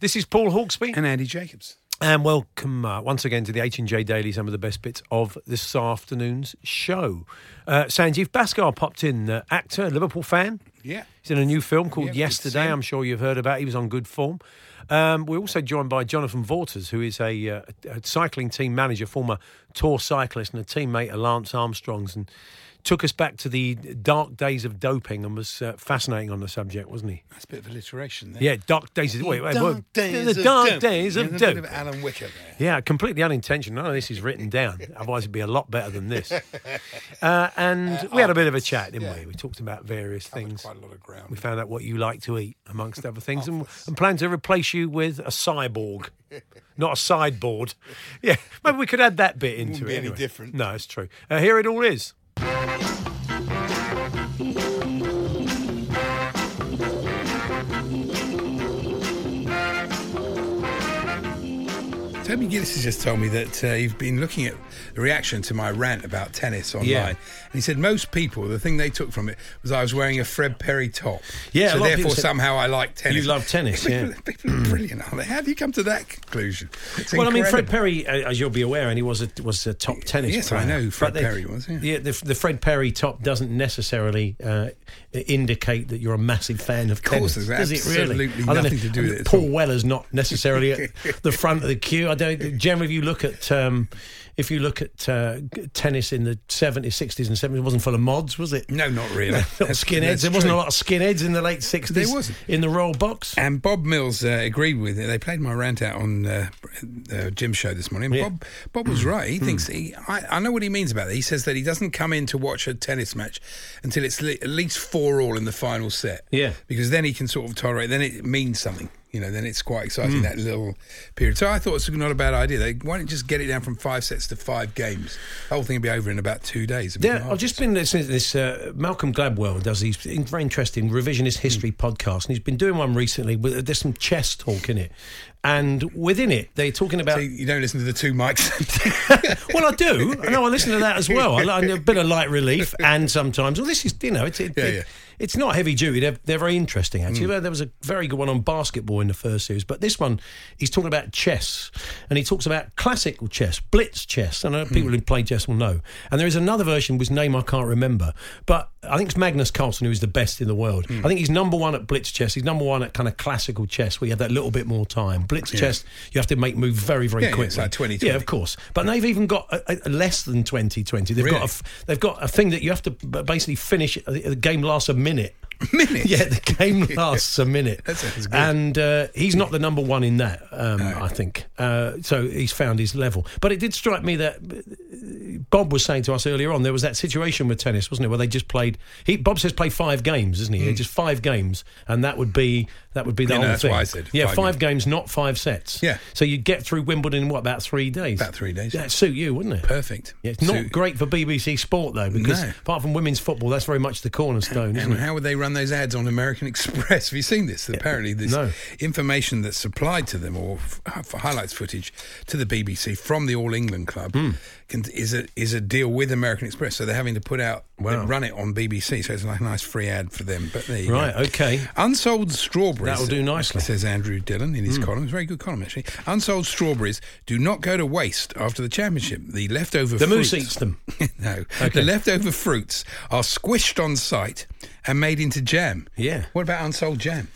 This is Paul Hawksby. And Andy Jacobs. And welcome uh, once again to the H&J Daily, some of the best bits of this afternoon's show. Uh, Sanjeev Bhaskar popped in, uh, actor, Liverpool fan. Yeah. He's in a new film called Yeah, good to see Yesterday. I'm sure you've heard about. He was on good form. Um, we're also joined by Jonathan Vaughters, who is a, uh, a cycling team manager, former tour cyclist, and a teammate of Lance Armstrong's, and took us back to the dark days of doping and was uh, fascinating on the subject, wasn't he? That's a bit of alliteration there. Yeah, dark days. Of, wait, wait, dark wait. days the of dark dope. days Yeah, of there's a bit dope. of Alan Whicker there. Yeah, completely unintentional. None of this is written down. Otherwise, it'd be a lot better than this. Uh, and we had a bit of a chat, didn't we? We talked about various Covered things. quite a lot of ground. We found out what you like to eat, amongst other things, and, and plan to replace you with a cyborg, not a sideboard. Yeah, maybe we could add that bit into Wouldn't it. be any different. No, it's true. Uh, here it all is. Thank you. Toby Gillis has just told me that uh, you've been looking at the reaction to my rant about tennis online. Yeah. And he said most people, the thing they took from it was I was wearing a Fred Perry top. Yeah, So lot of people therefore, said- somehow I like tennis. You love tennis, yeah. people, are brilliant, aren't they? How do you come to that conclusion? It's Well, I mean, Fred. Perry, uh, as you'll be aware, and he was a was a top tennis Yes, player. I know who Fred But Perry was, yeah. the, the Fred Perry top doesn't necessarily uh, indicate that you're a massive fan of, Of course, tennis. does it really? absolutely I don't nothing to do with it at Paul. Weller's not necessarily at the front of the queue. I. Generally, if you look at um, if you look at uh, tennis in the 70s, 60s, and 70s, it wasn't full of mods, was it? No, not really. That's- skinheads. There wasn't a lot of skinheads in the late 60s. There wasn't. in the royal box. And Bob Mills uh, agreed with it. They played my rant out on uh, uh, Jim's show this morning. Yeah. Bob, Bob was right. He thinks he. I, I know what he means about that. He says that he doesn't come in to watch a tennis match until it's le- at least four all in the final set. Yeah. because then he can sort of tolerate. Then it means something. You know, then it's quite Hmm. exciting that little period. So I thought it's not a bad idea. They why don't you just get it down from five sets to five games? The whole thing will be over in about two days. Yeah, I've just been listening to this. Uh, Malcolm Gladwell does these very interesting revisionist history podcasts, and he's been doing one recently. With, there's some chess talk in it, and within it, they're talking about. So you don't listen to the two mics. well, I do. No, I listen to that as well. I like a bit of light relief, and sometimes, well, this is you know, it's it, Yeah, it- yeah. it's not heavy duty. They're, they're very interesting actually. Mm. There was a very good one on basketball in the first series, but this one, he's talking about chess, and he talks about classical chess, blitz chess. And uh, Mm. people who play chess will know. And there is another version whose name I can't remember, but I think it's Magnus Carlsen who is the best in the world. Mm. I think he's number one at blitz chess. He's number one at kind of classical chess, where you have that little bit more time. Blitz chess, you have to make moves very, very Yeah, yeah, quickly. it's like 20, Yeah, of course. But they've even got a, a less than 2020. They've got a, they've got a thing that you have to basically finish. uh, the game lasts a minute. minute. Yeah, the game lasts a minute. That. And uh, he's not the number one in that, um, I think. Uh, so he's found his level. But it did strike me that uh, Bob was saying to us earlier on there was that situation with tennis, wasn't it, where they just played. He, Bob says play five games, isn't he? Just five games, and that would be that would be the. Yeah, no, whole that's thing. what I said, Yeah, five five games, not five sets. Yeah. So you'd get through Wimbledon in what about three days? About three days. It'd suit you, wouldn't it? Perfect. Yeah, it's not great for BBC Sport though, because No. apart from women's football, that's very much the cornerstone, isn't And it? how would they run those ads on American Express. Have you seen this? Apparently, this No. information that's supplied to them or f- for highlights footage to the BBC from the All England Club Hmm. can, is a is a deal with American Express. So they're having to put out Wow. run it on BBC. So it's like a nice free ad for them. But there you Right, go. okay. Unsold strawberries. That'll do nicely. Says Andrew Dillon in his column. It's a very good column, actually. Unsold strawberries do not go to waste after the championship. The leftover The moose eats them. no. okay. The leftover fruits are squished on site and made into jam. Yeah. What about unsold jam?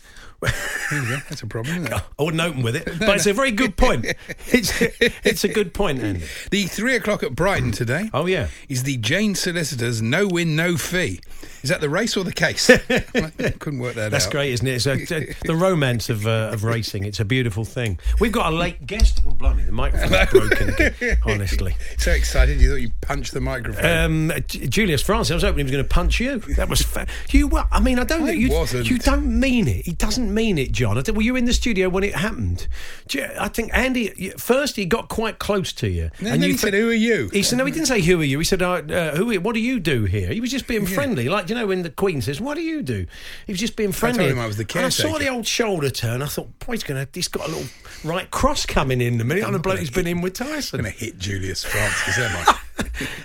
Go. That's a problem? I wouldn't open with it, but it's a very good point. It's it's a good point, Andy. The three o'clock at Brighton today Oh yeah. is the Jane Solicitors no win, no fee. Is that the race or the case? Couldn't work that That's out. great, isn't it? It's a, the romance of uh, of racing. It's a beautiful thing. We've got a late guest. Oh, blimey, the microphone's broken again. Honestly, So excited you thought you punched the microphone. um, Julius Francis. I was hoping he was going to punch you. That was fa- you. Well, I mean, I don't. I you, wasn't. you don't mean it. He doesn't mean it, John. I think, were you in the studio when it happened? You- I think Andy. First, he got quite close to you, and then he you said, "Who are you?" He said, "No, he didn't say who are you." He said, uh, uh, "Who? Are, what do you do here?" He was just being friendly, like you know when the Queen says, "What do you do?" He was just being friendly. him I was the And I saw the old shoulder turn. I thought, "Boy, he's gonna. He's got a little right cross coming in the minute on a bloke who's been in with I'm Tyson." going to hit Julius Francis, am I?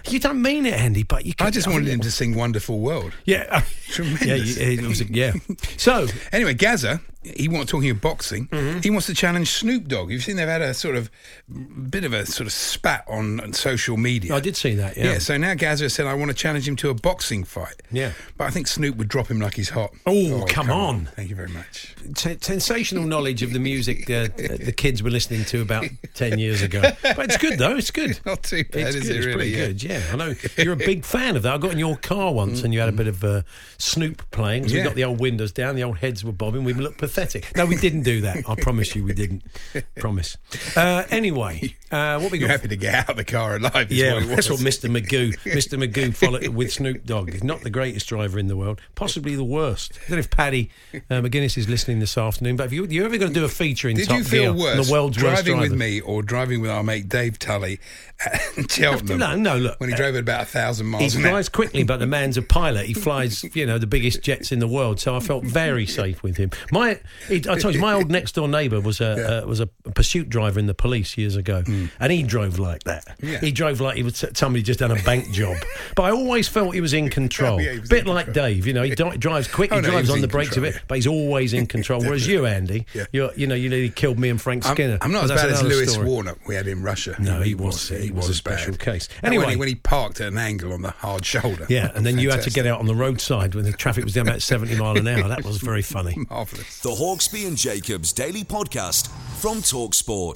You don't mean it, Andy, but you. Can, I just wanted him to sing "Wonderful World." Yeah, Tremendous. Yeah, you- was, yeah. So Anyway, Gazza, he wants talking of boxing. Mm-hmm. He wants to challenge Snoop Dogg. You've seen they've had a sort of bit of a sort of spat on, on social media. I did see that. Yeah. Yeah. so now Gazza said, "I want to challenge him to a boxing fight." Yeah. but I think Snoop would drop him like he's hot. Oh, come on. Thank you very much. T- sensational knowledge of the music uh, the kids were listening to about 10 years ago. But it's good, though. It's good. Not too bad, It's is good. it It's really? pretty Yeah. good. Yeah, I know you're a big fan of that. I got in your car once, and you had a bit of uh, Snoop playing. So we got the old windows down, the old heads were bobbing. We looked pathetic. No, we didn't do that. I promise you, we didn't. Promise. Uh, anyway, uh, what we You're happy to get out of the car alive. Yeah, what that's what. Mr. Magoo. Mr. Magoo followed with Snoop Dogg. He's not the greatest driver in the world, possibly the worst. I don't know if Paddy uh, McGuinness is listening this afternoon, but if you, you're ever going to do a feature in Did Top you feel Gear, worse the world's worst driving with me or driving with our mate Dave Tully at Cheltenham? No, no, look, When he uh, drove at about a thousand miles He flies quickly, but the man's a pilot. He flies, you know, the biggest jets in the world. So I felt very safe with him. My, he, I told you, my old next door neighbour was a uh, was a pursuit driver in the police years ago, and he drove like that. Yeah. He drove like he was somebody just done a bank job. But I always felt he was in control. Yeah, was bit in like control. Dave, you know, he di- drives quick, Oh, he no, drives was on the brakes control, a bit, but he's always in control. Whereas you, Andy, Yeah. you're, you know, you nearly killed me and Frank I'm, Skinner. I'm not as bad as Lewis story. Warnock we had in Russia. No, he was- he was a special bad. case. And when Anyway. he, when he parked at an angle on the hard shoulder. Yeah, and then you had to get out on the roadside when the traffic was down about 70 mile an hour. That was very funny. Marvellous. The Hawksby and Jacobs Daily Podcast from Talksport.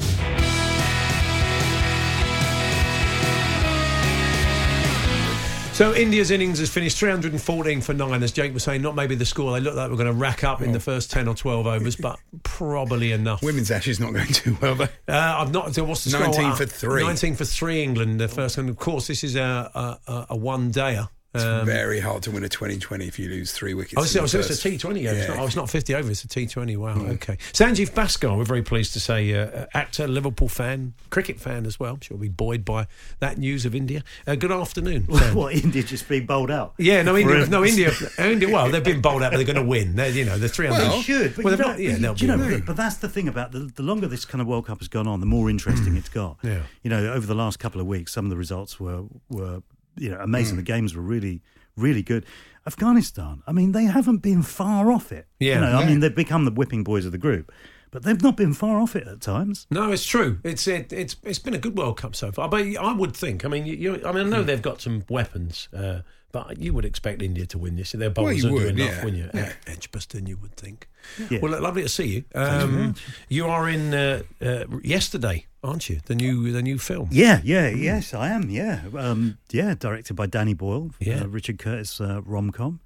So India's innings has finished 314 for nine, as Jake was saying. Not maybe the score they looked like we're going to rack up in the first 10 or 12 overs, but probably enough. Women's Ashes not going too well, though. Uh, I've not. So what's the score? 19 Uh, for three. 19 for three, England. The first, and of course, this is a a, a, a one dayer. Um, Very hard to win a 2020 if you lose three wickets. Oh, so, the so it's a first. T20 game. It's, Yeah. not, oh, it's not 50 over, it's a T20. Wow, okay. Sanjeev Bhaskar, we're very pleased to say, uh, actor, Liverpool fan, cricket fan as well. Sure, be buoyed by that news of India. Uh, good afternoon. Sam. what India just being bowled out? Yeah, no, India. No, India. India. Well, they've been bowled out, but they're going to win. They're, you know, they're three hundred. Well, They should, but Well, they've know, not- yeah, but they'll do you know, good. but, but that's the thing about the, the longer this kind of World Cup has gone on, the more interesting it's got. Yeah. You know, over the last couple of weeks, some of the results were were you know Mm. amazing. The games were really really good. Afghanistan, I mean, they haven't been far off it. Yeah, you know, I mean, they've become the whipping boys of the group, but they've not been far off it at times. No, it's true. It's it, it's it's been a good World Cup so far. But I would think. I mean, you, you, I mean, I know they've got some weapons, uh, but you would expect India to win this. Their bowlers you are would, doing enough, yeah, wouldn't you? yeah. Edgbaston, you would think. Yeah. Well, lovely to see you. Um, you are in uh, uh, yesterday, aren't you? The new the new film. Yeah, yeah, yes, I am. Yeah, um, yeah, directed by Danny Boyle, Yeah. uh, Richard Curtis uh, rom com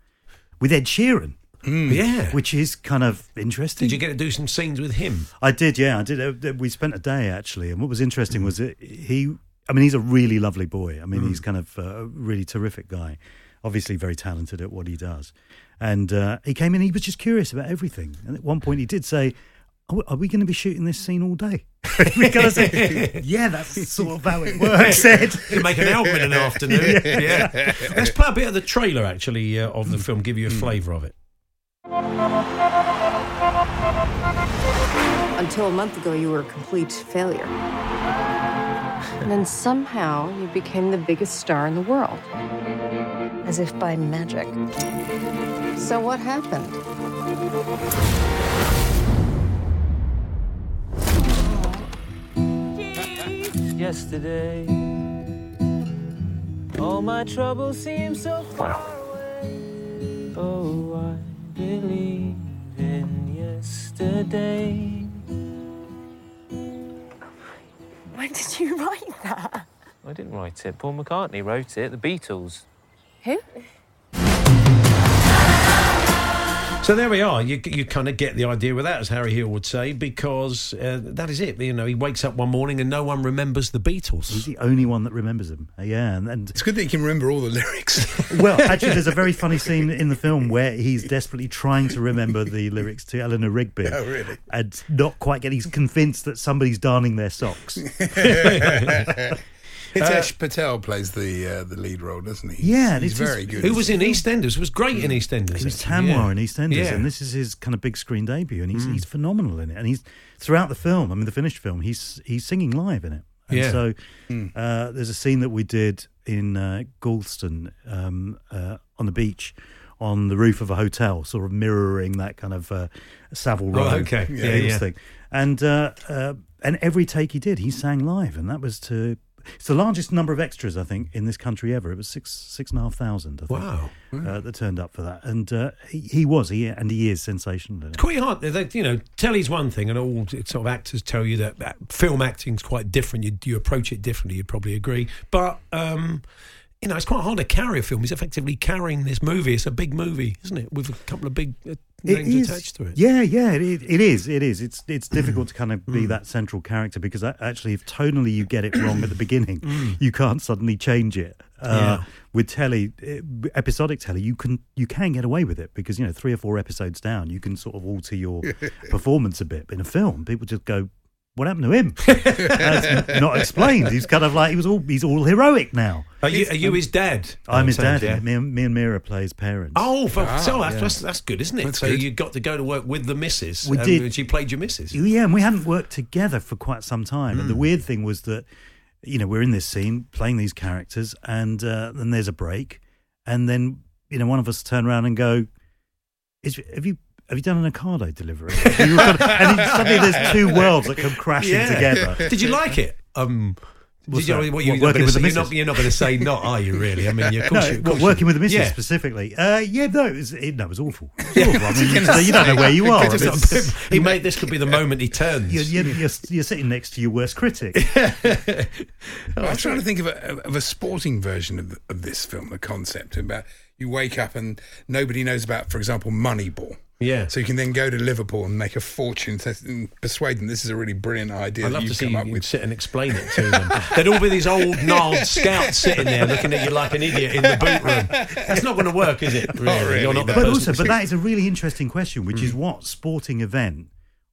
with Ed Sheeran, Yeah. which is kind of interesting. Did you get to do some scenes with him? I did, yeah, I did. Uh, We spent a day actually, and what was interesting was that he. I mean, he's a really lovely boy. I mean, he's kind of uh, a really terrific guy. Obviously, very talented at what he does. And uh, he came in. He was just curious about everything. And at one point, he did say, "Are we- going to be shooting this scene all day?" we kind "Yeah, that's sort of how it works." Ed. to make an album in an afternoon. yeah. Let's play a bit of the trailer, actually, uh, of the film, give you a flavour of it. Until a month ago, you were a complete failure. And then somehow you became the biggest star in the world. As if by magic. So what happened? Yesterday. All my troubles seem so far away. Oh, I believe in yesterday. When did you write that? I didn't write it. Paul McCartney wrote it. The Beatles. Who? So there we are. You you kind of get the idea with that, as Harry Hill would say, because uh, that is it. You know, he wakes up one morning and no one remembers the Beatles. He's the only one that remembers them. Uh, yeah, and, and It's good that he can remember all the lyrics. well, actually, there's a very funny scene in the film where he's desperately trying to remember the lyrics to Eleanor Rigby. Oh, really? And not quite getting. He's convinced that somebody's darning their socks. Himesh Patel plays the uh, the lead role, doesn't he? Yeah, he's it's just- very good. Who was in EastEnders? Was great in EastEnders. He was actually, Tamwar yeah. in EastEnders, Yeah. and this is his kind of big screen debut, and he's he's phenomenal in it. And he's throughout the film. I mean, the finished film, he's he's singing live in it. And Yeah. so uh, there's a scene that we did in uh, Gorleston um, uh, on the beach. On the roof of a hotel, sort of mirroring that kind of uh, Savile Row Oh, okay. Beatles Yeah, yeah. thing, and uh, uh, and every take he did, he sang live, and that was to it's the largest number of extras I think in this country ever. It was six six and a half thousand. I think, Wow. uh, that turned up for that, and uh, he, he was he and he is sensational. It's quite hard. They, you know, telly's one thing, and all sort of actors tell you that film acting's quite different. You, you approach it differently. You'd probably agree, but um, you know, it's quite hard to carry a film. He's effectively carrying this movie. It's a big movie, isn't it? With a couple of big uh, names is- attached to it. Yeah, yeah, it, it is. It is. It's it's difficult to kind of be that central character because actually, if tonally you get it wrong at the beginning, you can't suddenly change it. Uh, Yeah. With telly, eh, episodic telly, you can you can get away with it because you know three or four episodes down, you can sort of alter your performance a bit. But in a film, people just go. What happened to him? That's not explained. He's kind of like he was all he's all heroic now. Are you, are you his dad? I'm his dad. yeah? Me, and- me and Meera plays parents. Oh, for, so that's, yeah. that's that's good, isn't it? That's so good. you got to go to work with the missus. We um, did. And she played your missus. Yeah, and we hadn't worked together for quite some time. And the weird thing was that, you know, we're in this scene playing these characters, and uh, then there's a break, and then you know one of us turn around and go, "Is have you?" Have you done an Ocado delivery? You were kind of- and suddenly there's two worlds that come crashing Yeah. together. Did you like it? Um, What's did you, that? what, you're not working with the say- you're not, you're not going to say not, are you? Really? I mean, you, of No, course you, of what, course working you- with the missus Yeah. specifically. Uh, yeah, no, it was, it, no, it was awful. It was awful. I mean, you, you don't know where you are. I mean, he made this could be the moment he turns. You're, you're, you're, you're sitting next to your worst critic. I was trying to think of a, of a sporting version of, of this film, the concept about you wake up and nobody knows about, for example, Moneyball. Yeah. So you can then go to Liverpool and make a fortune to, and mm, persuade them this is a really brilliant idea I'd love to you've see come you with. sit and explain it to them. There'd all be these old gnarled scouts sitting there looking at you like an idiot in the boot room. That's not going to work, is it? Really? really, You're not the no. but person also, but that is a really interesting question, which is mm. what sporting event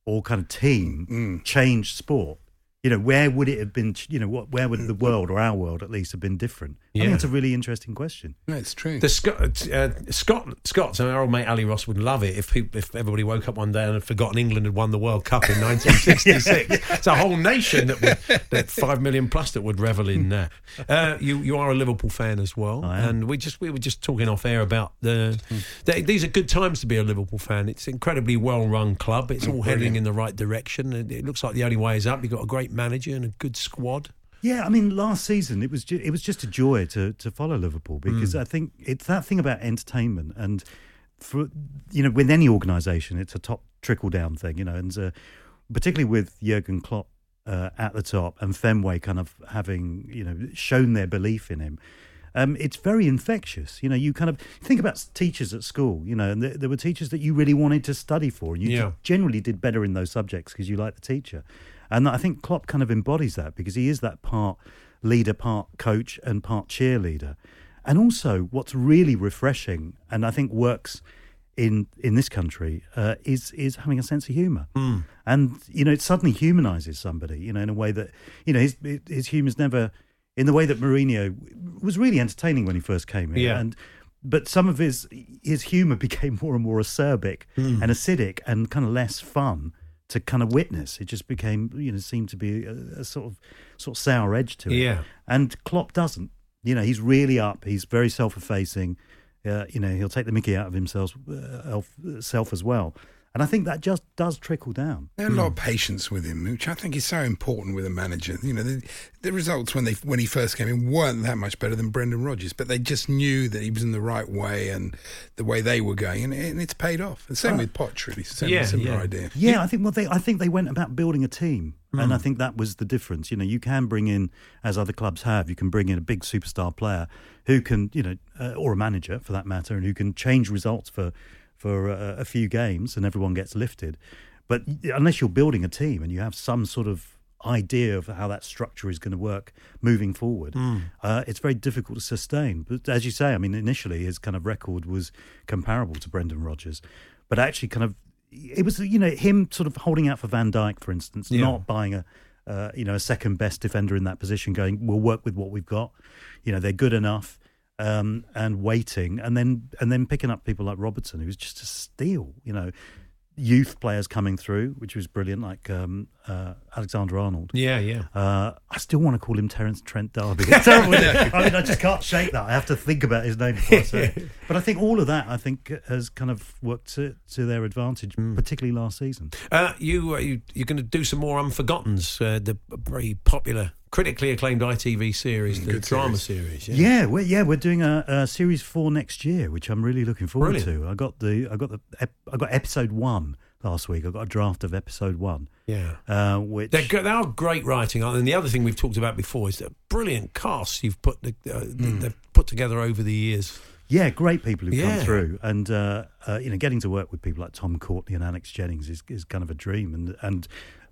or kind of team mm. changed sport? You know, where would it have been? You know, what? Where would the world or our world at least have been different? I think it's a really interesting question. No, it's true. The Scot, uh, Scott, Scots, and our old mate Ali Ross would love it if people, if everybody woke up one day and had forgotten England had won the World Cup in 1966. It's a whole nation that would, that five million plus that would revel in that. Uh, you you are a Liverpool fan as well, I am. and we just we were just talking off air about the. they- these are good times to be a Liverpool fan. It's an incredibly well run club. It's all heading in the right direction. and It looks like the only way is up. You've got a great manager and a good squad. Yeah, I mean, last season it was ju- it was just a joy to to follow Liverpool because I think it's that thing about entertainment and for you know with any organisation it's a top trickle down thing, you know, and uh, particularly with Jurgen Klopp uh, at the top and Fenway kind of having you know shown their belief in him. Um, it's very infectious. You know, you kind of think about teachers at school, you know, and there, there were teachers that you really wanted to study for. And you Yeah. generally did better in those subjects because you liked the teacher. And I think Klopp kind of embodies that because he is that part leader, part coach, and part cheerleader. And also, what's really refreshing, and I think works in in this country, uh, is is having a sense of humour. And you know, it suddenly humanises somebody. You know, in a way that you know his his humour's never in the way that Mourinho was really entertaining when he first came in. Yeah. And but some of his his humor became more and more acerbic Hmm. and acidic and kind of less fun to kind of witness. It just became, you know, seemed to be a, a sort of sort of sour edge to it. Yeah. And Klopp doesn't. You know, he's really up. He's very self-effacing. Uh, you know, he'll take the Mickey out of himself, uh, self as well. And I think that just does trickle down. They had a lot of hmm. patience with him, which I think is so important with a manager. You know, the, the results when they when he first came in weren't that much better than Brendan Rodgers, but they just knew that he was in the right way and the way they were going, and, and it's paid off. The same uh, with Poch, really. Same Yeah, similar yeah. idea. Yeah, I think well, they I think they went about building a team, and I hmm. think that was the difference. You know, you can bring in, as other clubs have, you can bring in a big superstar player who can, you know, uh, or a manager for that matter, and who can change results for for uh, a few games, and everyone gets lifted. But unless you're building a team and you have some sort of idea of how that structure is going to work moving forward, uh, it's very difficult to sustain. But as you say, I mean, initially his kind of record was comparable to Brendan Rodgers, but actually, kind of, it was you know him sort of holding out for Van Dijk, for instance, Yeah. not buying a. Uh, you know, a second best defender in that position, going, we'll work with what we've got. You know, they're good enough, um, and waiting, and then and then picking up people like Robertson, who was just a steal. You know, youth players coming through, which was brilliant, like um, uh, Alexander Arnold. Yeah, yeah. Uh, I still want to call him Terence Trent D'Arby. It's terrible. I mean, I just can't shake that. I have to think about his name before I say it. But I think all of that, I think, has kind of worked to, to their advantage, particularly last season. Uh, you, uh, you you're going to do some more Unforgottens, uh, the very popular, critically acclaimed ITV series, the good drama series. yeah. Yeah, we're, yeah, we're doing a, a series four next year, which I'm really looking forward Brilliant. to. I got the, I got the, ep, I got episode one last week. I got a draft of episode one, Yeah. uh, which They're, go- they are great writing, aren't they? and the other thing we've talked about before is the brilliant casts you've put the, uh, they've put together over the years. Yeah, great people who Yeah. come through, and uh, uh, you know, getting to work with people like Tom Courtenay and Alex Jennings is, is kind of a dream, and and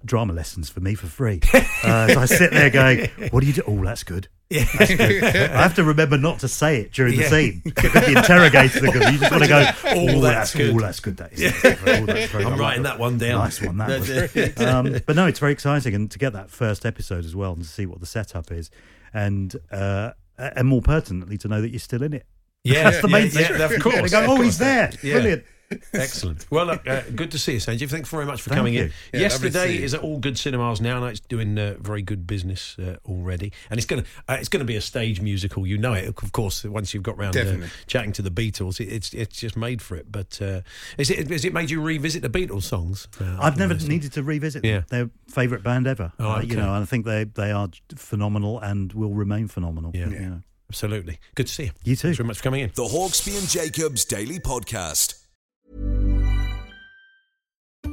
drama lessons for me for free. Uh, so I sit there going, "What do you do? Oh, that's good. Yeah. That's good." I have to remember not to say it during Yeah. the scene. the good. You just want to go, Oh, "Oh, that's that's good." Oh, that's good. That is. Oh, that's very- I'm writing that one down. Nice one. That was. um, but no, it's very exciting, and to get that first episode as well, and to see what the setup is, and uh, and more pertinently, to know that you're still in it. Yeah, That's the main yeah, thing. yeah, of They course. go, of oh, he's there. Yeah. Brilliant. Excellent. Well, look, uh, good to see you, Sanjeev. Thanks very much for Thank coming you. in. Yeah, lovely to see Yesterday is at all good cinemas now, and it's doing uh, very good business uh, already. And it's going to uh, it's going to be a stage musical. You know it, of course. Once you've got round uh, chatting to the Beatles, it, it's it's just made for it. But uh, is it has it made you revisit the Beatles songs? Uh, I've never University? needed to revisit them. Yeah. Their favourite band ever. Oh, Uh, okay. You know, and I think they, they are phenomenal and will remain phenomenal. Yeah. You, know. Absolutely. Good to see you. You too. Thanks very much for coming in. The Hawksby and Jacobs Daily Podcast.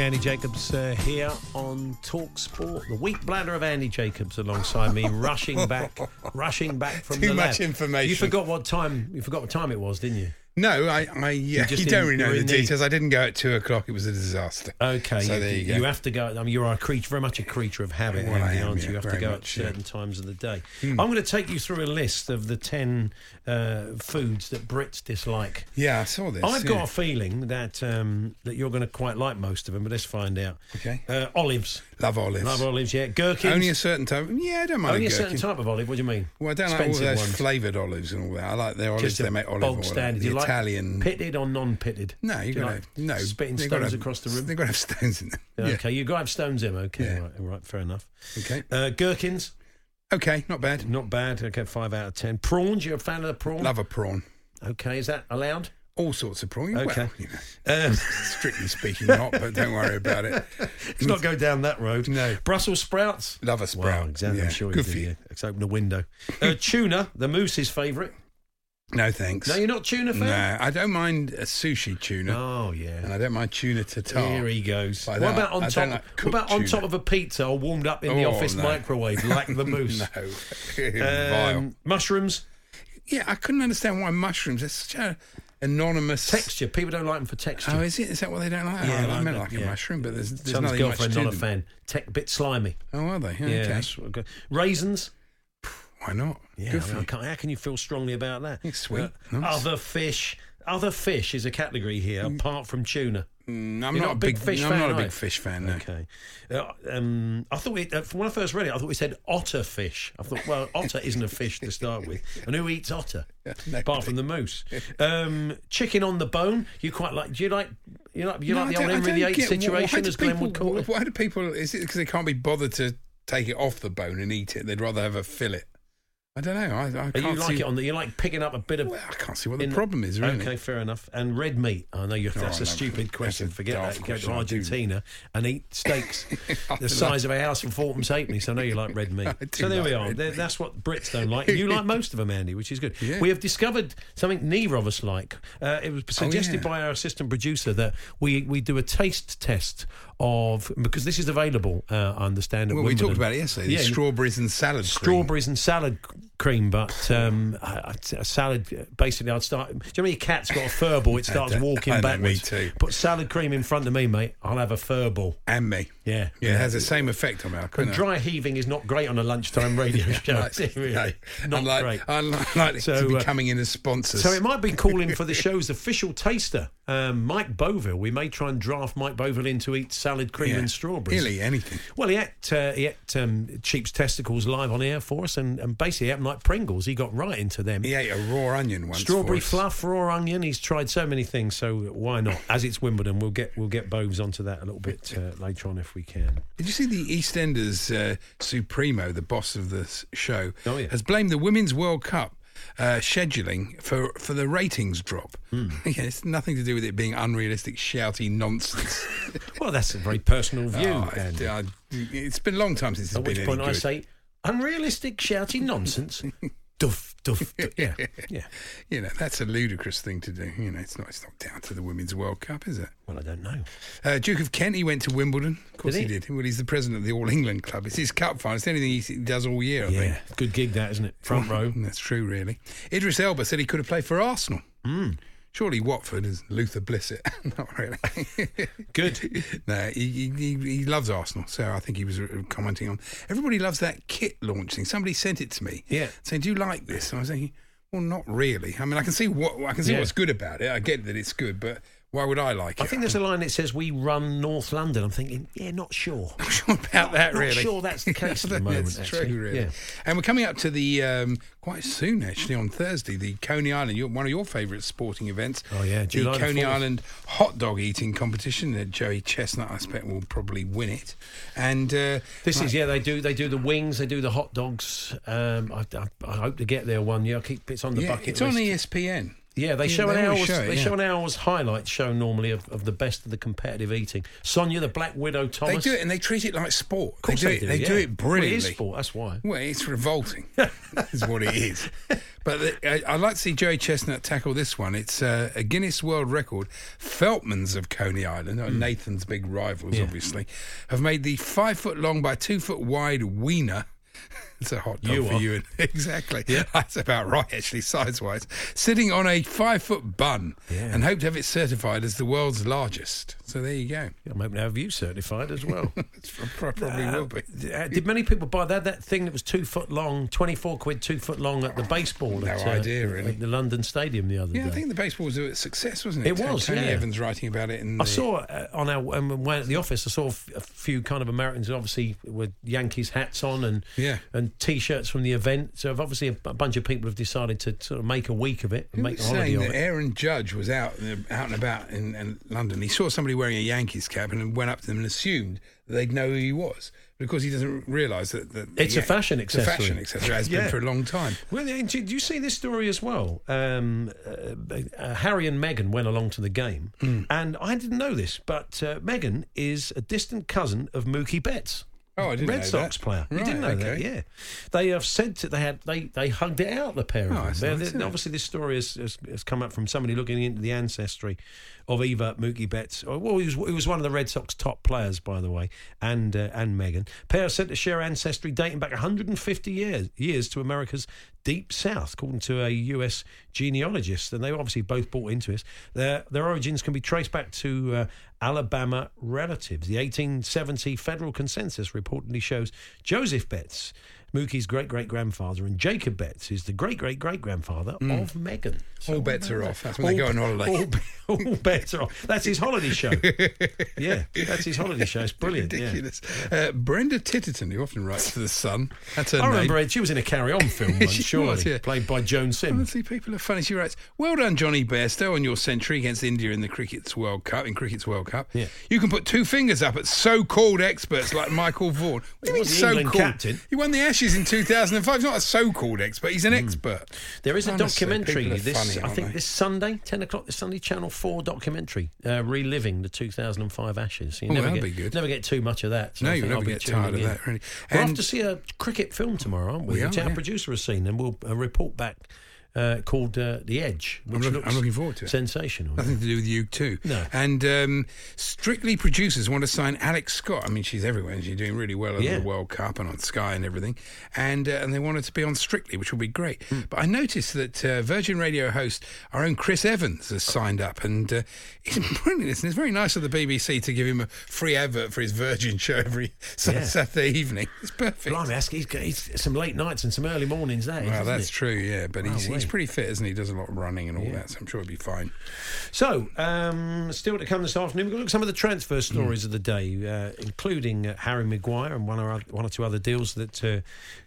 Andy Jacobs uh, here on Talk Sport. The weak bladder of Andy Jacobs alongside me, rushing back, rushing back from Too the much lab. information. You forgot what time. You forgot what time it was, didn't you? No, I, I yeah, just you don't really know the details. I didn't go at two o'clock. It was a disaster. Okay, So you, there you go. You have to go. I mean, you're a creature, very much a creature of habit, Well, am, aren't yeah, you? You have to go much, at yeah. certain times of the day. Hmm. I'm going to take you through a list of the ten uh, foods that Brits dislike. Yeah, I saw this. I've yeah. got a feeling that um, that you're going to quite like most of them, but let's find out. Okay. Uh, olives. Love olives. Love olives, yeah. Gherkins. Only a certain type. Yeah, I don't mind Only a a certain type of olive. What do you mean? Well, I don't like all those flavoured olives and all that. I like their olives. They make olive bog oil. standard. The You like Italian. pitted or non-pitted? no, you got like no spitting stones have- across the room. They've got to have stones in them. Yeah. Okay, you got to have stones in. Them. Okay, Yeah. right, right, fair enough. Okay. Uh, gherkins, Okay, not bad. not bad. Okay, five out of ten. Prawns, you're a fan of the prawn? Love a prawn. Okay, is that allowed? All sorts of prawn. Okay. Well, you know, Um, strictly speaking, not. But don't worry about it. let's not go down that road. No. Brussels sprouts. Love a sprout. Well, exactly. Yeah, I'm sure good you do. you. Yeah. Let's open a window. Uh, tuna, the moose's favourite. No thanks. No, you're not tuna fan. No, I don't mind a sushi tuna, Oh yeah, and. I don't mind tuna tartare. Here he goes. What about on I top? like what about on tuna. top of a pizza or warmed up in the Oh, office no. microwave like the moose? no, vile. Um, mushrooms, Yeah, I couldn't understand why mushrooms. They're such a anonymous texture. People don't like them for texture. Oh, is it? Is that what they don't like? Yeah, oh, I meant that, like yeah. a mushroom, but there's, there's Son's nothing girlfriend much not a fan. Tech bit slimy. Oh, are they? Yeah, okay. that's what I got. raisins. Why not? Yeah, Good I mean, I how can you feel strongly about that? It's sweet. Uh, Nice. Other fish. Other fish is a category here, apart from tuna. Mm, I'm You're not, a big fish fan. I'm not a big fish fan. No. Okay. Uh, um, I thought it, uh, when I first read it, I thought we said otter fish. I thought, well, otter isn't a fish to start with, and who eats otter No, apart from the moose? Um, chicken on the bone. You quite like? Do you like? You like? You No, like the old Henry VIII situation, as Glenn people- would call it? Why do people? Is it because they can't be bothered to take it off the bone and eat it? They'd rather have a fillet. I don't know. I, I can't you like see. it on the? You like picking up a bit of? well, I can't see what the in- problem is. Really. Okay, fair enough. And red meat. I know you're, Oh, that's a stupid that's question. a Forget that. You go to Argentina and eat steaks the size of a house for Fortham's Halfpenny. So I know you like red meat. So there we are. That's what Brits don't like. You like most of them, Andy, which is good. Yeah. We have discovered something neither of us like. Uh, it was suggested Oh, yeah. by our assistant producer that we, we do a taste test of because this is available. Uh, I understand. Well, we talked about it yesterday. Yeah, strawberries and salad. cream. strawberries and salad cream, but um, I- I- a salad. Basically, I'd start. Do you know when your cat's got a fur ball? It starts walking I know, me backwards. too. Put salad cream in front of me, mate. I'll have a fur ball. and me. Yeah, Yeah, it has the same effect on me. I And couldn't. dry heaving is not great on a lunchtime radio show. Is it, really? no, Not unlike, great. Unlike So, to be uh, coming in as sponsors. So it might be calling for the show's official taster, um, Mike Boville. We may try and draft Mike Boville in to eat salad cream Yeah. and strawberries. He'll anything. Well, he ate, uh, he ate um, Cheap's testicles live on air for us, and, and basically ate them like Pringles. He got right into them. He ate a raw onion once. Strawberry fluff, raw onion. He's tried so many things, so why not? As it's Wimbledon, we'll get we'll get Boves onto that a little bit uh, later on if we can. Did you see the EastEnders uh, Supremo, the boss of the show, Oh, yeah. has blamed the Women's World Cup uh, scheduling for, for the ratings drop? Hmm. yeah, it's nothing to do with it being unrealistic, shouty nonsense. Well, that's a very personal view. Oh, I- I- it's been a long time since it's At been which point I good. say, unrealistic, shouty nonsense. duff, duff, duff. Yeah, yeah. You know, that's a ludicrous thing to do. You know, it's not it's not down to the Women's World Cup, is it? Well, I don't know. Uh, Duke of Kent, he went to Wimbledon. Of course Did he? he? did. Well, he's the president of the All England Club. It's his cup final. It's the only thing he does all year, I Yeah, think. good gig that, isn't it? Front row. That's true, really. Idris Elba said he could have played for Arsenal. Hmm. Surely Watford is Luther Blissett. Not really. Good. no, he, he, he loves Arsenal. So I think he was uh, commenting on. Everybody loves that kit launch thing. Somebody sent it to me. Yeah. Saying, "Do you like this?" And I was thinking, "Well, not really. I mean, I can see what I can see Yeah. what's good about it. I get that it's good, but why would I like it? I think there's a line that says we run North London. I'm thinking, yeah, not sure. I'm sure about that, Not really. sure that's the case at the moment. That's moment, true, really. Yeah. And we're coming up to the um, quite soon, actually, on Thursday, the Coney Island, your, one of your favourite sporting events. Oh, yeah, July the Coney 4th. Island hot dog eating competition. Uh, Joey Chestnut, I expect, will probably win it. And uh, This is yeah. They do they do the wings. They do the hot dogs. Um, I, I, I hope to get there one year. I keep it's on the yeah, bucket it's list. on ESPN. Yeah, they show they an hour's show it, they yeah. show an hour's highlight show normally of, of the best of the competitive eating. Sonia the Black Widow Thomas. They do it and they treat it like sport. Of course they do it. They yeah. do it Well, brilliantly. it is sport. That's why. Well, it's revolting, is what it is. But the, I, I'd like to see Joey Chestnut tackle this one. It's uh, a Guinness World Record. Feltman's of Coney Island, uh, Nathan's big rivals. Yeah. obviously, have made the five foot long by two foot wide wiener It's a hot dog You for are. you. exactly. Yeah. That's about right, actually, size wise. Sitting on a five foot bun Yeah. and hope to have it certified as the world's largest. So there you go. I'm hoping to have you certified as well. Probably will be. Uh, did many people buy that? That thing that was two foot long, 24 quid, two foot long at the baseball No at, uh, idea, really. at the London Stadium the other Yeah, day. I think the baseball was a success, wasn't it? It was, Tony yeah. Evans writing about it. In I the- saw uh, on our um, at the office. I saw a f- a few kind of Americans, obviously with Yankees hats on and Yeah. and t-shirts from the event. So obviously a, a bunch of people have decided to sort of make a week of it and Who make a holiday saying of that it. Aaron Judge was out out and about in, in London. He saw somebody wearing a Yankees cap and went up to them and assumed that they'd know who he was because he doesn't realise that, that It's a fashion accessory. It's a fashion accessory. Has Yeah. been for a long time. Well, yeah, did you see this story as well? Um, uh, uh, Harry and Meghan went along to the game, Hmm. and I didn't know this, but uh, Meghan is a distant cousin of Mookie Betts. Oh, I didn't know. Red know Sox that. player. you didn't know that, okay. yeah. They have said that they had they they hugged it out. The pair of Oh, them. They're- nice, they're- isn't it? obviously, this story has, has, has come up from somebody looking into the ancestry of Eva Mookie Betts. Oh, Well, he was, he was one of the Red Sox top players, by the way, and uh, and Meghan. Pair said to share ancestry dating back 150 years years to America's deep south, according to a US genealogist. And they obviously both bought into it. Their their origins can be traced back to uh, Alabama relatives. The 1870 federal consensus reportedly shows Joseph Betts. Mookie's great great grandfather and Jacob Betts is the great great great grandfather of Meghan. All bets are off. That's when they go on holiday. All, all bets are off. That's his holiday show. yeah, that's his holiday show. It's brilliant. yeah. Ridiculous. Uh, Brenda Titterton, who often writes to the Sun. That's her I name. remember. She was in a Carry On film once, surely, was, yeah. played by Joan Sims. Honestly, people are funny. She writes, "Well done, Jonny Bairstow, on your century against India in the cricket's World Cup. In cricket's World Cup, Yeah. you can put two fingers up at so-called experts like Michael Vaughan. What do you mean so-called? captain. He won the Ashes in 2005. He's not a so-called expert. He's an expert. There is a documentary this funny, I think they? this Sunday, ten o'clock this Sunday, Channel Four documentary, uh, reliving the two thousand and five Ashes. You Oh, never that'd get, be good. Never get too much of that. so No, you never I'll get tired of in. that, really. Off And- to see a cricket film tomorrow, aren't we? We are, which our yeah. producer has seen, and we'll uh, report back. Uh, called uh, The Edge, I'm, which look- looks I'm looking forward to it. sensational. Nothing to do with U2. No. And um, Strictly producers want to sign Alex Scott. I mean, she's everywhere. and She's doing really well at Yeah. the World Cup and on Sky and everything. And uh, and they wanted to be on Strictly, which will be great. Hmm. But I noticed that uh, Virgin Radio host, our own Chris Evans, has signed up, and uh, it's brilliant. And it's very nice of the BBC to give him a free advert for his Virgin show every Yeah. Saturday evening. It's perfect. Blimey, he's, got- he's some late nights and some early mornings there. Well, that's it? true, yeah. But he's, he's pretty fit, isn't he? He does a lot of running and all that, so I'm sure he'll be fine. So, um, still to come this afternoon, we've got to look at some of the transfer stories of the day, uh, including uh, Harry Maguire and one or, one or two other deals that uh,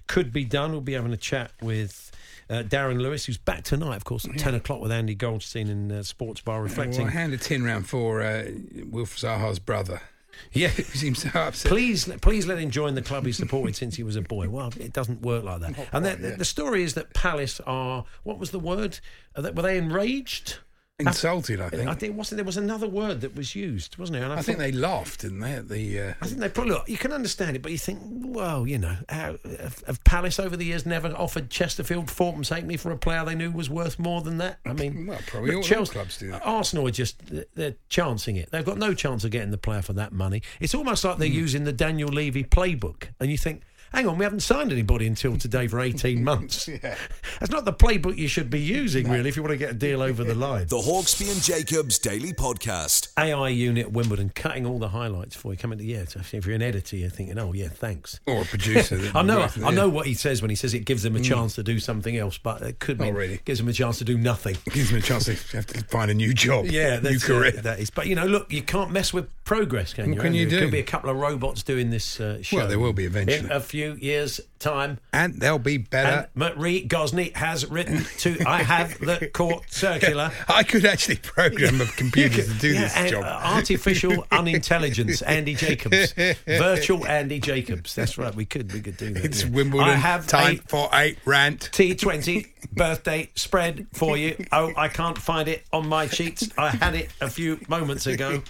could be done. We'll be having a chat with uh, Darren Lewis, who's back tonight, of course, at 10 o'clock with Andy Goldstein in uh, Sports Bar Reflecting. Well, I hand a tin round for uh, Wilf Zaha's brother. Yeah. He seems so upset. Please, please let him join the club he supported since he was a boy. Well, it doesn't work like that. and the, the, the story is that Palace are what was the word? Are they, were they enraged? Insulted, I think. I think wasn't there was another word that was used, wasn't there? And I think thought- they laughed, didn't they? At the uh, I think they probably look. You can understand it, but you think, well, you know, how, have, have Palace over the years never offered Chesterfield, Thorpe, and Saintney for a player they knew was worth more than that? I mean, Well, probably all- all clubs do that. Arsenal are just they're chancing it. They've got no chance of getting the player for that money. It's almost like they're using the Daniel Levy playbook, and you think. Hang on, we haven't signed anybody until today for 18 months. Yeah. That's not the playbook you should be using, really, if you want to get a deal over the line. The Hawksby and Jacobs Daily Podcast. AI unit Wimbledon cutting all the highlights for you. Coming to yeah, if you're an editor, you're thinking, oh yeah, thanks. or a producer. I know, works- I know what he says when he says it gives them a chance to do something else, but it could be. really. gives them a chance to do nothing. Gives them a chance to have to find a new job. Yeah, new that's career. uh, that is. But you know, look, you can't mess with progress, can What you? can you There do? could be a couple of robots doing this uh, show. Well, there will be eventually. In a few years' time. and they'll be better. And Marie Gosney has written to. I have the court circular. I could actually program a computer to do Yeah, this and, job. uh, artificial unintelligence, Andy Jacobs, virtual Andy Jacobs. That's right. We could, we could do that. it's yeah. Wimbledon. I have time a for a rant. T20 birthday spread for you. Oh, I can't find it on my sheets. I had it a few moments ago.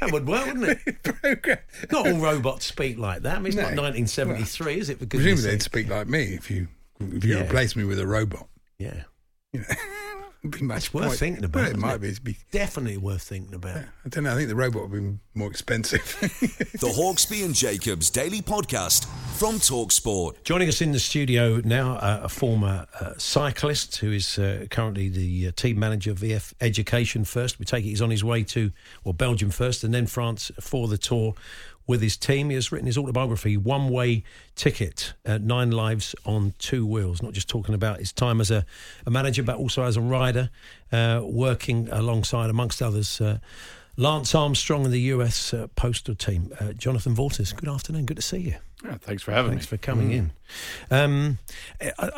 that would work, wouldn't it? program. Not all robots speak like that. I mean, it's not No. 1973, is it? For goodness Presumably they'd speak like me if you if you Yeah. replace me with a robot. Yeah. it'd be much It's worth point. thinking about. Well, it isn't might be. It'd be. Definitely worth thinking about. I don't know. I think the robot would be more expensive. The Hawksby and Jacobs Daily Podcast from Talksport. Joining us in the studio now, uh, a former uh, cyclist who is uh, currently the uh, team manager of EF Education First. We take it he's on his way to, well, Belgium first and then France for the tour with his team. He has written his autobiography, One Way Ticket uh, Nine Lives on Two Wheels. Not just talking about his time as a, a manager, but also as a rider, uh, working alongside, amongst others, uh, Lance Armstrong and the US uh, postal team. Uh, Jonathan Vaughters, good afternoon. Good to see you. Yeah, thanks for having Thanks me. for coming Mm. in. Um,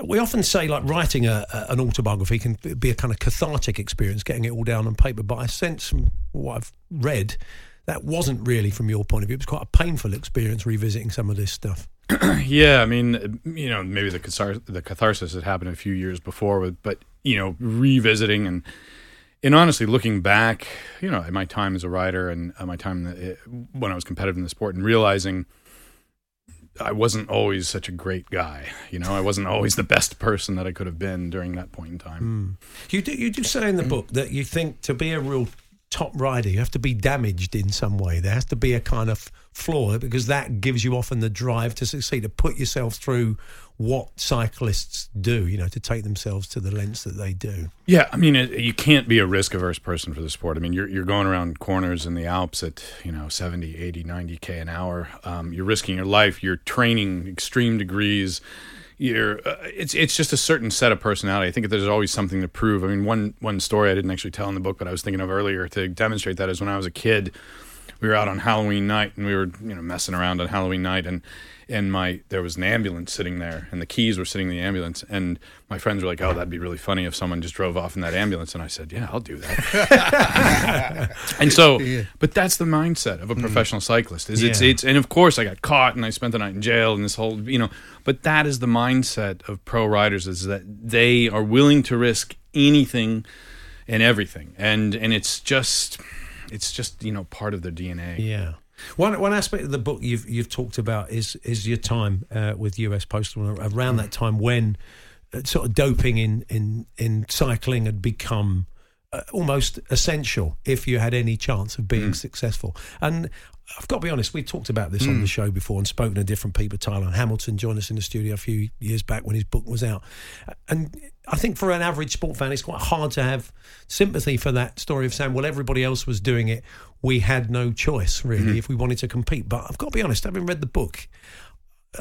we often say like writing a, a, an autobiography can be a kind of cathartic experience, getting it all down on paper. But I sense from what I've read that wasn't really from your point of view. It was quite a painful experience revisiting some of this stuff. yeah, I mean, you know, maybe the cathars- the catharsis had happened a few years before, with, but you know, revisiting and and honestly looking back, you know, at my time as a rider and at my time that when I was competitive in the sport, and realizing I wasn't always such a great guy. You know, I wasn't always the best person that I could have been during that point in time. Hmm. You do you do say in the mm. book that you think to be a real top rider, you have to be damaged in some way. There has to be a kind of flaw because that gives you often the drive to succeed, to put yourself through what cyclists do, you know, to take themselves to the lengths that they do. Yeah, I mean, it, you can't be a risk averse person for the sport. I mean, you're, you're going around corners in the Alps at, you know, 70, 80, 90K an hour. Um, you're risking your life. You're training extreme degrees. You're, uh, it's, it's just a certain set of personality. I think there's always something to prove. I mean, one, one story I didn't actually tell in the book, but I was thinking of earlier to demonstrate that is when I was a kid, we were out on Halloween night and we were, you know, messing around on Halloween night and, and my there was an ambulance sitting there and the keys were sitting in the ambulance and my friends were like oh that'd be really funny if someone just drove off in that ambulance. And i said yeah i'll do that. And so but that's the mindset of a mm. professional cyclist is it's it's and of course i got caught and i spent the night in jail and this whole you know but that is the mindset of pro riders is that they are willing to risk anything and everything and and it's just it's just you know part of their dna Yeah. One one aspect of the book you've you've talked about is is your time uh, with US Postal around that time when uh, sort of doping in in in cycling had become uh, almost essential if you had any chance of being successful. And I've got to be honest, we've talked about this on the show before and spoken to different people. Tyler Hamilton joined us in the studio a few years back when his book was out. And I think for an average sport fan, it's quite hard to have sympathy for that story of saying, well, everybody else was doing it. We had no choice, really, if we wanted to compete. But I've got to be honest, having read the book,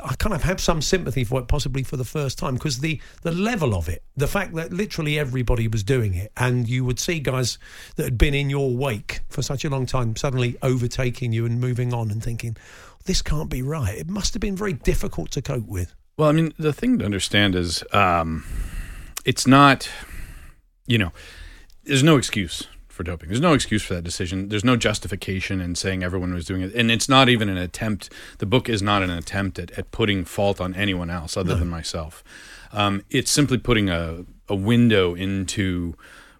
I kind of have some sympathy for it, possibly for the first time, because the the level of it, the fact that literally everybody was doing it, and you would see guys that had been in your wake for such a long time suddenly overtaking you and moving on, and thinking, this can't be right. It must have been very difficult to cope with. Well, I mean, the thing to understand is um, it's not, you know, there's no excuse for doping. There's no excuse for that decision. There's no justification in saying everyone was doing it. And it's not even an attempt, the book is not an attempt at, at putting fault on anyone else other than myself. Um, it's simply putting a, a window into,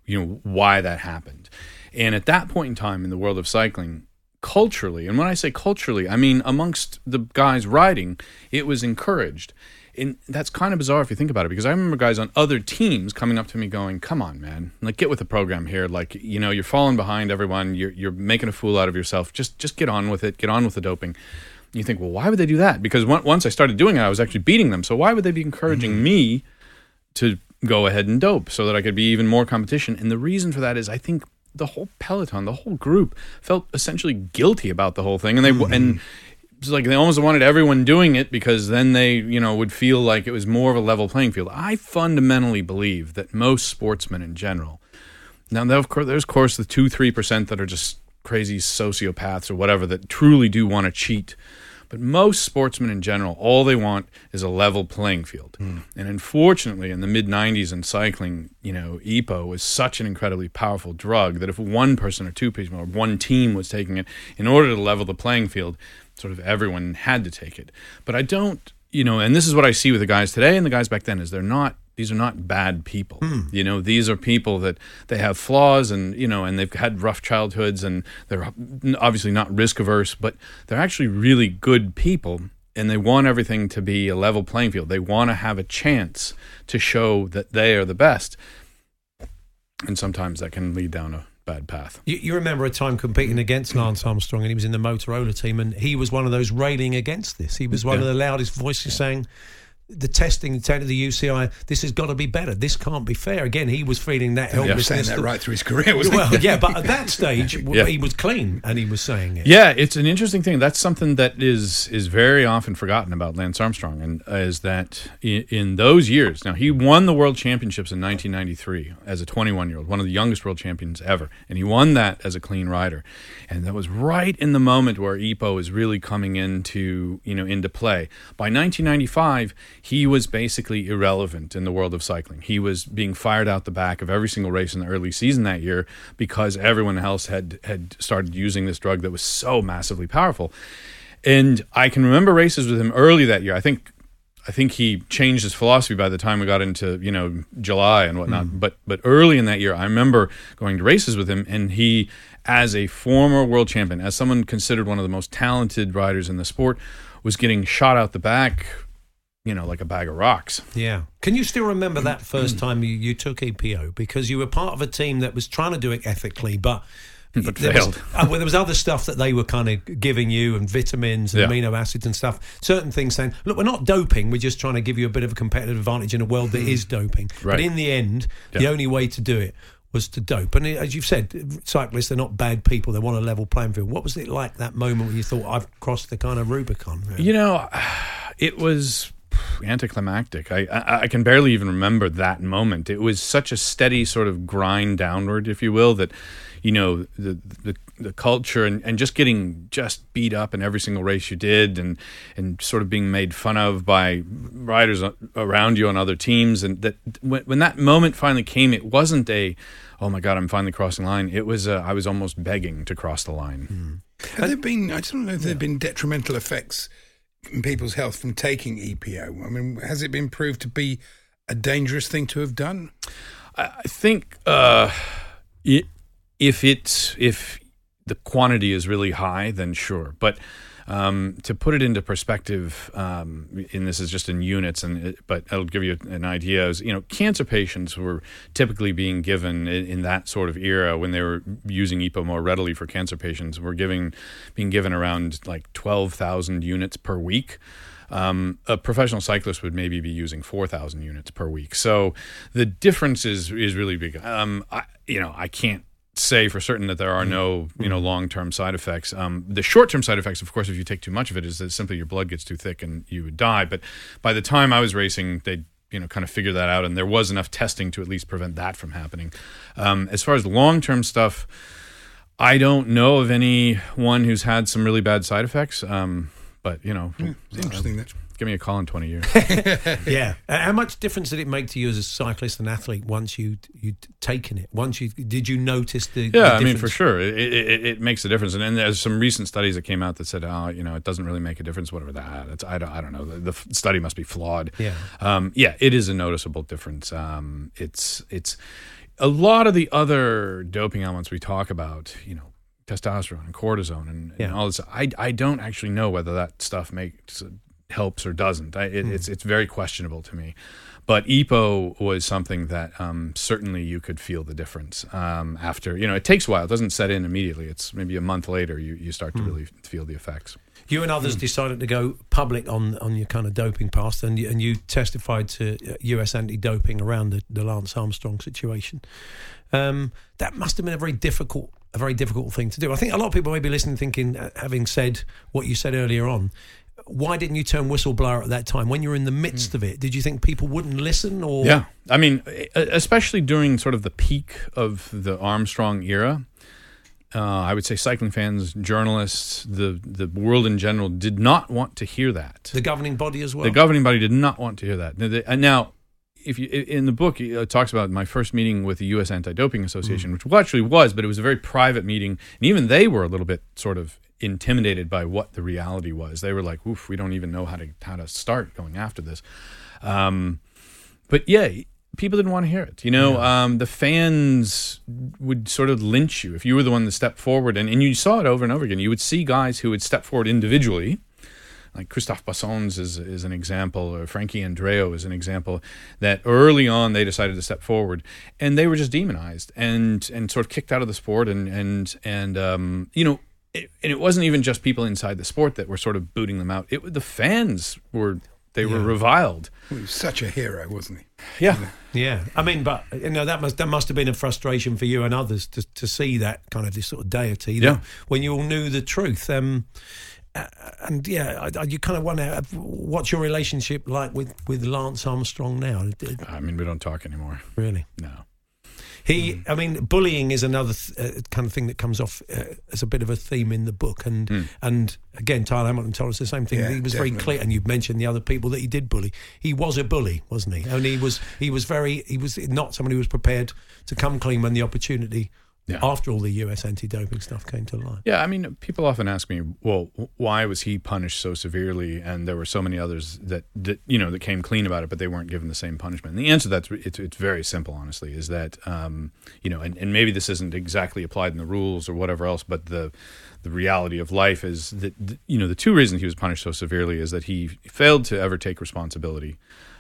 you know, why that happened. And at that point in time in the world of cycling, culturally, and when I say culturally, I mean amongst the guys riding, it was encouraged. And that's kind of bizarre if you think about it, because I remember guys on other teams coming up to me going, "Come on, man! Like, get with the program here. Like, you know, you're falling behind everyone. You're you're making a fool out of yourself. Just just get on with it. Get on with the doping." You think, well, why would they do that? Because on- once I started doing it, I was actually beating them. So why would they be encouraging mm-hmm. me to go ahead and dope so that I could be even more competition? And the reason for that is I think the whole peloton, the whole group, felt essentially guilty about the whole thing, and they and mm-hmm. It's like they almost wanted everyone doing it because then they you know would feel like it was more of a level playing field. I fundamentally believe that most sportsmen in general. Now, of course, there's of course the two three percent that are just crazy sociopaths or whatever that truly do want to cheat. But most sportsmen in general, all they want is a level playing field. Hmm. And unfortunately, in the mid 90s in cycling, you know, EPO was such an incredibly powerful drug that if one person or two people or one team was taking it, in order to level the playing field, sort of everyone had to take it. But I don't, you know, and this is what I see with the guys today and the guys back then is they're not these are not bad people. Hmm. You know, these are people that they have flaws and, you know, and they've had rough childhoods and they're obviously not risk averse, but they're actually really good people and they want everything to be a level playing field. They want to have a chance to show that they are the best. and sometimes that can lead down a bad path. You, you remember a time competing against Lance Armstrong, and he was in the Motorola team, and he was one of those railing against this. He was one of the loudest voices saying. The testing, the of the UCI, this has got to be better. This can't be fair. Again, he was feeling that He was saying that right through his career, wasn't he? well, yeah, but at that stage, Yeah. he was clean and he was saying it. Yeah, it's an interesting thing. That's something that is is very often forgotten about Lance Armstrong, and uh, is that in, in those years. Now he won the World Championships in 1993 as a 21 year old, one of the youngest world champions ever, and he won that as a clean rider, and that was right in the moment where EPO was really coming into you know into play. By 1995, he was basically irrelevant in the world of cycling. He was being fired out the back of every single race in the early season that year because everyone else had had started using this drug that was so massively powerful. And I can remember races with him early that year. I think I think he changed his philosophy by the time we got into you know July and whatnot. Mm. But but early in that year, I remember going to races with him, and he, as a former world champion, as someone considered one of the most talented riders in the sport, was getting shot out the back, you know, like a bag of rocks. Yeah. Can you still remember that first time you, you took EPO? Because you were part of a team that was trying to do it ethically, but. But there was- uh, well, there was other stuff that they were kind of giving you, and vitamins and Yeah. amino acids and stuff. Certain things saying, "Look, we're not doping. We're just trying to give you a bit of a competitive advantage in a world that is doping." But Hmm. In the end, the only way to do it was to dope. And as you've said, cyclists, they're not bad people. They want a level playing field. What was it like that moment when you thought, "I've crossed the kind of Rubicon"? really?" You know, it was anticlimactic. I, I I can barely even remember that moment. It was such a steady sort of grind downward, if you will, that you know the the, the culture and, and just getting just beat up in every single race you did, and and sort of being made fun of by riders around you on other teams, and that when, when that moment finally came, it wasn't a oh my god, I'm finally crossing the line. It was uh, I was almost begging to cross the line. Have there been? I don't know if there have been detrimental effects in people's health from taking EPO. I mean, has it been proved to be a dangerous thing to have done? I think uh, i if it's if the quantity is really high, then sure. But um, to put it into perspective, um, and this is just in units, and it, but I'll give you an idea. Is you know, cancer patients were typically being given in, in that sort of era when they were using EPO more readily for cancer patients, were giving being given around like twelve thousand units per week. Um, a professional cyclist would maybe be using 4,000 units per week. So the difference is is really big. Um, I, you know, I can't say for certain that there are no you know long term side effects. Um, the short term side effects, of course, if you take too much of it, is that simply your blood gets too thick and you would die. But by the time I was racing, they you know kind of figured that out, and there was enough testing to at least prevent that from happening. Um, as far as long term stuff. I don't know of anyone who's had some really bad side effects. Um, but you know, it's interesting that. Give me a call in twenty years. yeah. Uh, How much difference did it make to you as a cyclist and athlete once you you'd taken it? Once you did you notice the the Yeah, I mean for sure, it, it, it makes a difference. And, and there's some recent studies that came out that said, oh, you know, it doesn't really make a difference. Whatever that, it's, I don't, I don't know. The, the study must be flawed. Yeah. um, yeah, it is a noticeable difference. Um, it's it's a lot of the other doping elements we talk about. You know, testosterone and cortisone and, and Yeah. all this. I I don't actually know whether that stuff makes helps or doesn't. I, it, Hmm. It's it's very questionable to me. But EPO was something that um, certainly you could feel the difference um, after. You know, it takes a while. It doesn't set in immediately. It's maybe a month later you, you start to Hmm. really feel the effects. You and others decided to go public on, on your kind of doping past, and you, and you testified to uh, US anti-doping around the, the Lance Armstrong situation. Um, that must have been a very difficult a very difficult thing to do. I think a lot of people may be listening, thinking, uh, having said what you said earlier on, why didn't you turn whistleblower at that time when you were in the midst of it? Did you think people wouldn't listen, or. Yeah, I mean, especially during sort of the peak of the Armstrong era, uh, I would say cycling fans, journalists, the the world in general did not want to hear that. the governing body as well? The governing body did not want to hear that. Now, they- And now, if you in the book, it talks about my first meeting with the U.S. Anti-Doping Association, which actually was, but it was a very private meeting, and even they were a little bit sort of intimidated by what the reality was. They were like, "Oof, we don't even know how to how to start going after this." Um, but yeah, people didn't want to hear it. You know, um, the fans would sort of lynch you if you were the one that stepped forward, and, and you saw it over and over again. You would see guys who would step forward individually like Christophe Bassons is is an example, or Frankie Andreu is an example that early on they decided to step forward, and they were just demonized and and sort of kicked out of the sport, and and and um, you know. It, and it wasn't even just people inside the sport that were sort of booting them out. It the fans were they were Yeah. reviled. He was such a hero, wasn't he? Yeah. Yeah, I mean, but you know that must that must have been a frustration for you and others to to see that kind of this sort of deity. Yeah. when you all knew the truth. Um, and yeah, I, I, you kind of wonder uh, what's your relationship like with with Lance Armstrong now? I mean, we don't talk anymore. Really? No. He, I mean, bullying is another th- uh, kind of thing that comes off uh, as a bit of a theme in the book, and Hmm. and again, Tyler Hamilton told us the same thing. Yeah, he was very clear, and you've mentioned the other people that he did bully. He was a bully, wasn't he? And he was he was very he was not somebody who was prepared to come clean when the opportunity. Yeah. After all the US anti-doping stuff came to light. Yeah, I mean, people often ask me, well, why was he punished so severely, and there were so many others that, that you know that came clean about it, but they weren't given the same punishment. And the answer to that's it's, it's very simple, honestly, is that um, you know, and, and maybe this isn't exactly applied in the rules or whatever else, but the the reality of life is that you know the two reasons he was punished so severely is that he failed to ever take responsibility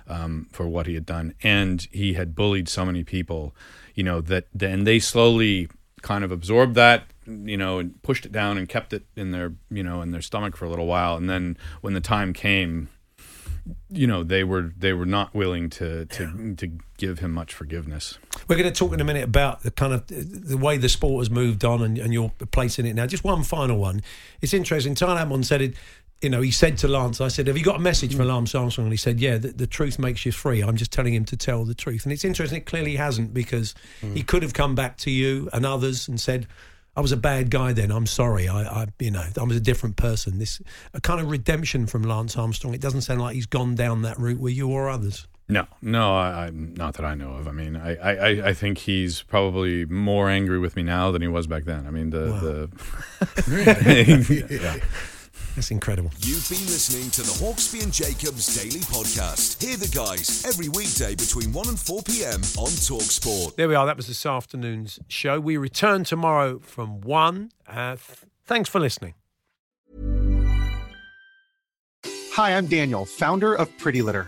um, for what he had done, and he had bullied so many people, you know that then they slowly kind of absorbed that, you know, and pushed it down and kept it in their you know in their stomach for a little while, and then when the time came, you know they were they were not willing to to to give him much forgiveness. We're going to talk in a minute about the kind of the way the sport has moved on and, and your place in it now. Just one final one. It's interesting. Said it. You know, he said to Lance, "I said, have you got a message for mm. Lance Armstrong?" And he said, "Yeah, the, the truth makes you free. I'm just telling him to tell the truth." And it's interesting. It clearly hasn't because mm. he could have come back to you and others and said, "I was a bad guy then. I'm sorry. I, I you know, I was a different person." This a kind of redemption from Lance Armstrong. It doesn't sound like he's gone down that route with you or others. No, no, I, I not that I know of. I mean, I, I, I think he's probably more angry with me now than he was back then. I mean, the the yeah. That's incredible. You've been listening to the Hawksbee and Jacobs Daily Podcast. Hear the guys every weekday between 1 and 4 p.m. on Talksport. There we are. That was this afternoon's show. We return tomorrow from one. Uh, th- thanks for listening. Hi, I'm Daniel, founder of Pretty Litter.